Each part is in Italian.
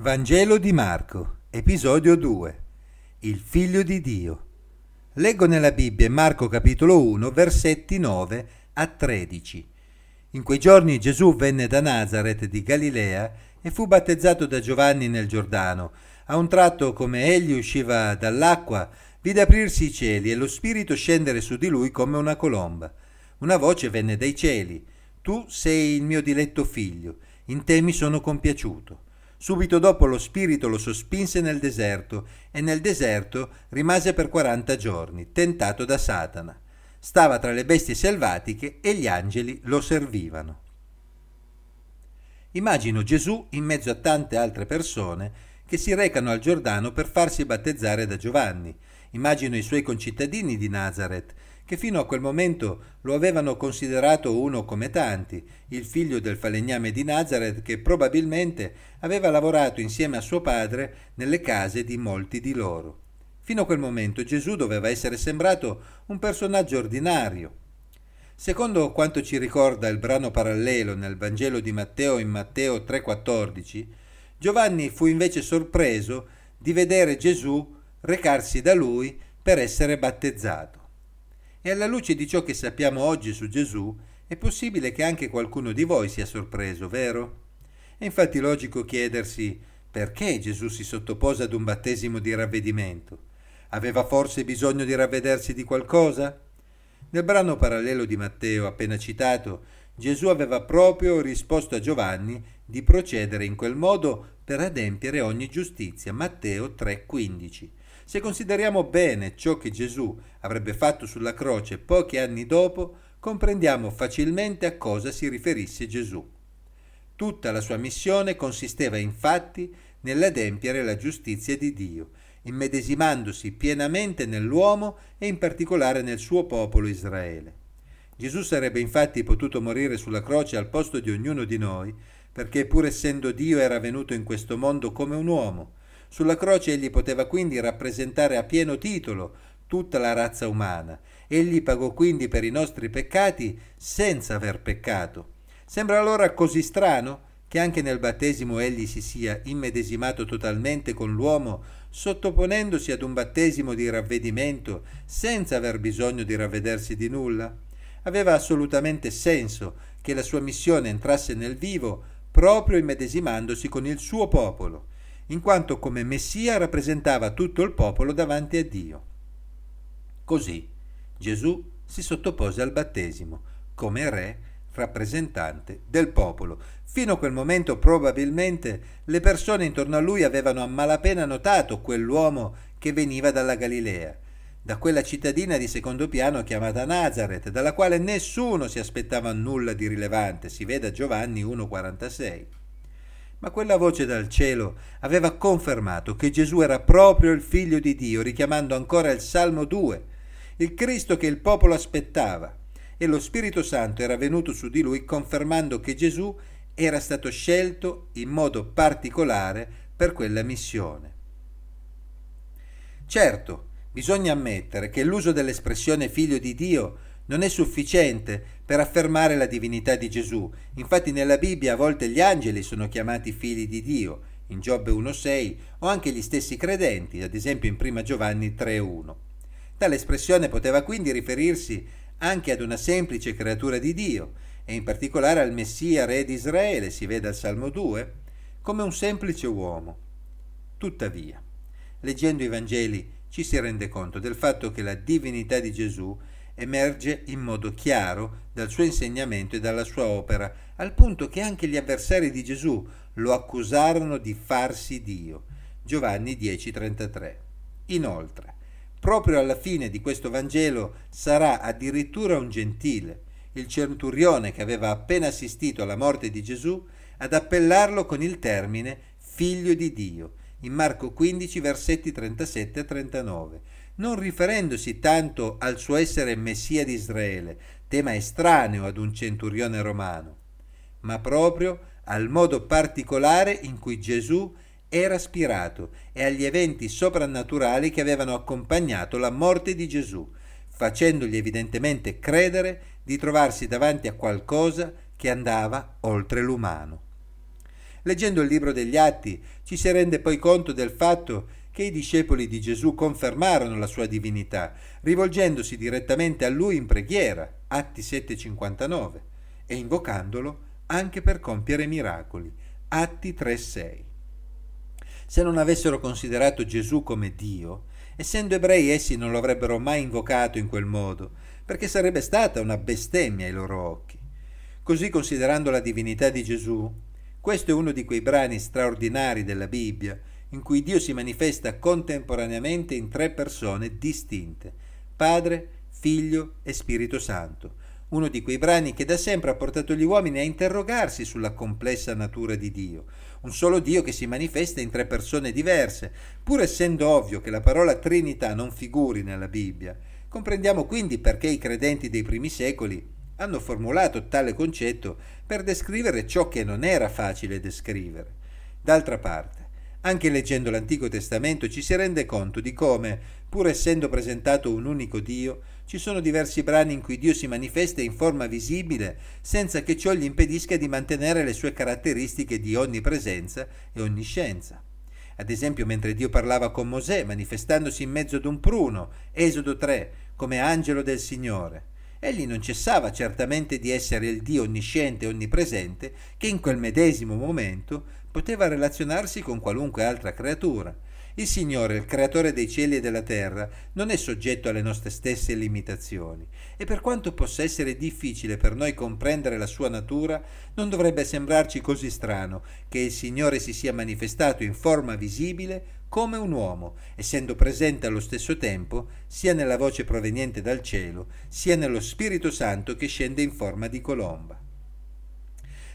Vangelo di Marco, episodio 2. Il figlio di Dio. Leggo nella Bibbia Marco capitolo 1, versetti 9 a 13. In quei giorni Gesù venne da Nazareth di Galilea e fu battezzato da Giovanni nel Giordano. A un tratto, come egli usciva dall'acqua, vide aprirsi i cieli e lo Spirito scendere su di lui come una colomba. Una voce venne dai cieli. Tu sei il mio diletto figlio, in te mi sono compiaciuto. Subito dopo lo spirito lo sospinse nel deserto e nel deserto rimase per 40 giorni, tentato da Satana. Stava tra le bestie selvatiche e gli angeli lo servivano. Immagino Gesù in mezzo a tante altre persone che si recano al Giordano per farsi battezzare da Giovanni. Immagino i suoi concittadini di Nazareth che fino a quel momento lo avevano considerato uno come tanti, il figlio del falegname di Nazareth che probabilmente aveva lavorato insieme a suo padre nelle case di molti di loro. Fino a quel momento Gesù doveva essere sembrato un personaggio ordinario. Secondo quanto ci ricorda il brano parallelo nel Vangelo di Matteo in Matteo 3:14, Giovanni fu invece sorpreso di vedere Gesù recarsi da lui per essere battezzato. E alla luce di ciò che sappiamo oggi su Gesù, è possibile che anche qualcuno di voi sia sorpreso, vero? È infatti logico chiedersi perché Gesù si sottopose ad un battesimo di ravvedimento. Aveva forse bisogno di ravvedersi di qualcosa? Nel brano parallelo di Matteo appena citato, Gesù aveva proprio risposto a Giovanni di procedere in quel modo per adempiere ogni giustizia. Matteo 3:15. Se consideriamo bene ciò che Gesù avrebbe fatto sulla croce pochi anni dopo, comprendiamo facilmente a cosa si riferisse Gesù. Tutta la sua missione consisteva infatti nell'adempiere la giustizia di Dio, immedesimandosi pienamente nell'uomo e in particolare nel suo popolo Israele. Gesù sarebbe infatti potuto morire sulla croce al posto di ognuno di noi, perché pur essendo Dio era venuto in questo mondo come un uomo, sulla croce egli poteva quindi rappresentare a pieno titolo tutta la razza umana. Egli pagò quindi per i nostri peccati senza aver peccato. Sembra allora così strano che anche nel battesimo egli si sia immedesimato totalmente con l'uomo, sottoponendosi ad un battesimo di ravvedimento senza aver bisogno di ravvedersi di nulla? Aveva assolutamente senso che la sua missione entrasse nel vivo proprio immedesimandosi con il suo popolo in quanto come Messia rappresentava tutto il popolo davanti a Dio. Così Gesù si sottopose al battesimo come re rappresentante del popolo. Fino a quel momento probabilmente le persone intorno a lui avevano a malapena notato quell'uomo che veniva dalla Galilea, da quella cittadina di secondo piano chiamata Nazareth, dalla quale nessuno si aspettava nulla di rilevante, si veda Giovanni 1,46 ma quella voce dal cielo aveva confermato che Gesù era proprio il figlio di Dio, richiamando ancora il Salmo 2, il Cristo che il popolo aspettava, e lo Spirito Santo era venuto su di lui confermando che Gesù era stato scelto in modo particolare per quella missione. Certo, bisogna ammettere che l'uso dell'espressione figlio di Dio non è sufficiente per affermare la divinità di Gesù. Infatti nella Bibbia a volte gli angeli sono chiamati figli di Dio, in Giobbe 1.6, o anche gli stessi credenti, ad esempio in 1 Giovanni 3.1. Tale espressione poteva quindi riferirsi anche ad una semplice creatura di Dio, e in particolare al Messia re di Israele, si vede al Salmo 2, come un semplice uomo. Tuttavia, leggendo i Vangeli ci si rende conto del fatto che la divinità di Gesù emerge in modo chiaro dal suo insegnamento e dalla sua opera, al punto che anche gli avversari di Gesù lo accusarono di farsi Dio. Giovanni 10:33. Inoltre, proprio alla fine di questo Vangelo sarà addirittura un gentile, il centurione che aveva appena assistito alla morte di Gesù, ad appellarlo con il termine figlio di Dio, in Marco 15 versetti 37 e 39 non riferendosi tanto al suo essere Messia di Israele, tema estraneo ad un centurione romano, ma proprio al modo particolare in cui Gesù era aspirato e agli eventi soprannaturali che avevano accompagnato la morte di Gesù, facendogli evidentemente credere di trovarsi davanti a qualcosa che andava oltre l'umano. Leggendo il libro degli Atti ci si rende poi conto del fatto che i discepoli di Gesù confermarono la sua divinità, rivolgendosi direttamente a lui in preghiera, Atti 7:59, e invocandolo anche per compiere miracoli, Atti 3:6. Se non avessero considerato Gesù come Dio, essendo ebrei essi non lo avrebbero mai invocato in quel modo, perché sarebbe stata una bestemmia ai loro occhi. Così considerando la divinità di Gesù, questo è uno di quei brani straordinari della Bibbia in cui Dio si manifesta contemporaneamente in tre persone distinte, Padre, Figlio e Spirito Santo, uno di quei brani che da sempre ha portato gli uomini a interrogarsi sulla complessa natura di Dio, un solo Dio che si manifesta in tre persone diverse, pur essendo ovvio che la parola Trinità non figuri nella Bibbia. Comprendiamo quindi perché i credenti dei primi secoli hanno formulato tale concetto per descrivere ciò che non era facile descrivere. D'altra parte, anche leggendo l'Antico Testamento ci si rende conto di come, pur essendo presentato un unico Dio, ci sono diversi brani in cui Dio si manifesta in forma visibile senza che ciò gli impedisca di mantenere le sue caratteristiche di onnipresenza e onniscienza. Ad esempio, mentre Dio parlava con Mosè, manifestandosi in mezzo ad un pruno, Esodo 3, come angelo del Signore. Egli non cessava certamente di essere il Dio onnisciente e onnipresente che in quel medesimo momento poteva relazionarsi con qualunque altra creatura. Il Signore, il creatore dei cieli e della terra, non è soggetto alle nostre stesse limitazioni e per quanto possa essere difficile per noi comprendere la sua natura, non dovrebbe sembrarci così strano che il Signore si sia manifestato in forma visibile come un uomo, essendo presente allo stesso tempo sia nella voce proveniente dal cielo, sia nello Spirito Santo che scende in forma di colomba.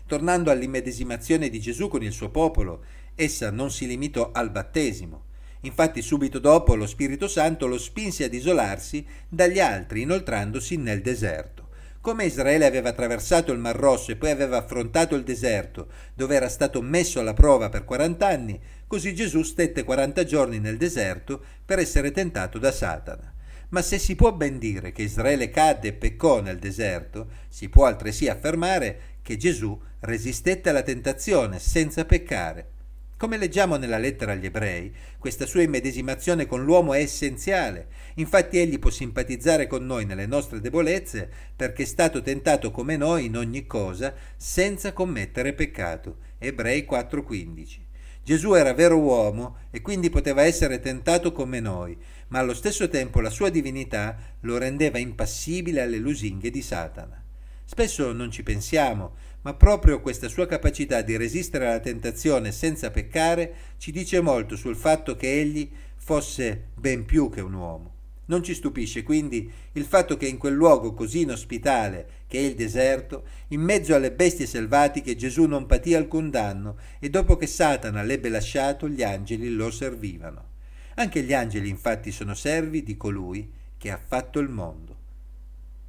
Tornando all'immedesimazione di Gesù con il suo popolo, essa non si limitò al battesimo. Infatti subito dopo lo Spirito Santo lo spinse ad isolarsi dagli altri, inoltrandosi nel deserto. Come Israele aveva attraversato il Mar Rosso e poi aveva affrontato il deserto, dove era stato messo alla prova per 40 anni, così Gesù stette 40 giorni nel deserto per essere tentato da Satana. Ma se si può ben dire che Israele cadde e peccò nel deserto, si può altresì affermare che Gesù resistette alla tentazione senza peccare. Come leggiamo nella lettera agli ebrei, questa sua immedesimazione con l'uomo è essenziale, infatti egli può simpatizzare con noi nelle nostre debolezze perché è stato tentato come noi in ogni cosa senza commettere peccato. Ebrei 4:15. Gesù era vero uomo e quindi poteva essere tentato come noi, ma allo stesso tempo la sua divinità lo rendeva impassibile alle lusinghe di Satana. Spesso non ci pensiamo, ma proprio questa sua capacità di resistere alla tentazione senza peccare ci dice molto sul fatto che egli fosse ben più che un uomo. Non ci stupisce quindi il fatto che in quel luogo così inospitale che è il deserto, in mezzo alle bestie selvatiche Gesù non patì alcun danno e dopo che Satana l'ebbe lasciato gli angeli lo servivano. Anche gli angeli infatti sono servi di colui che ha fatto il mondo.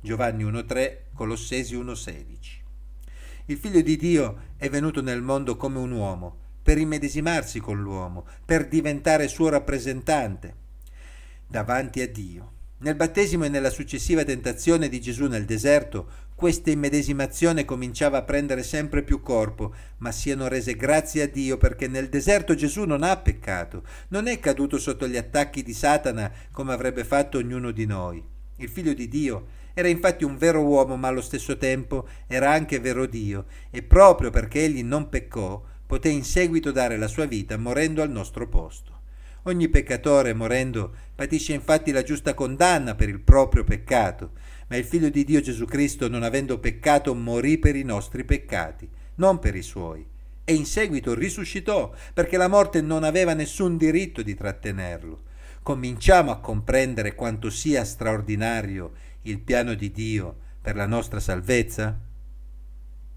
Giovanni 1.3, Colossesi 1.16. Il figlio di Dio è venuto nel mondo come un uomo, per immedesimarsi con l'uomo, per diventare suo rappresentante davanti a Dio. Nel battesimo e nella successiva tentazione di Gesù nel deserto, questa immedesimazione cominciava a prendere sempre più corpo, ma siano rese grazie a Dio perché nel deserto Gesù non ha peccato, non è caduto sotto gli attacchi di Satana come avrebbe fatto ognuno di noi. Il figlio di Dio era infatti un vero uomo, ma allo stesso tempo era anche vero Dio, e proprio perché egli non peccò, poté in seguito dare la sua vita morendo al nostro posto. Ogni peccatore, morendo, patisce infatti la giusta condanna per il proprio peccato, ma il Figlio di Dio Gesù Cristo, non avendo peccato, morì per i nostri peccati, non per i suoi, e in seguito risuscitò, perché la morte non aveva nessun diritto di trattenerlo. Cominciamo a comprendere quanto sia straordinario il piano di Dio per la nostra salvezza?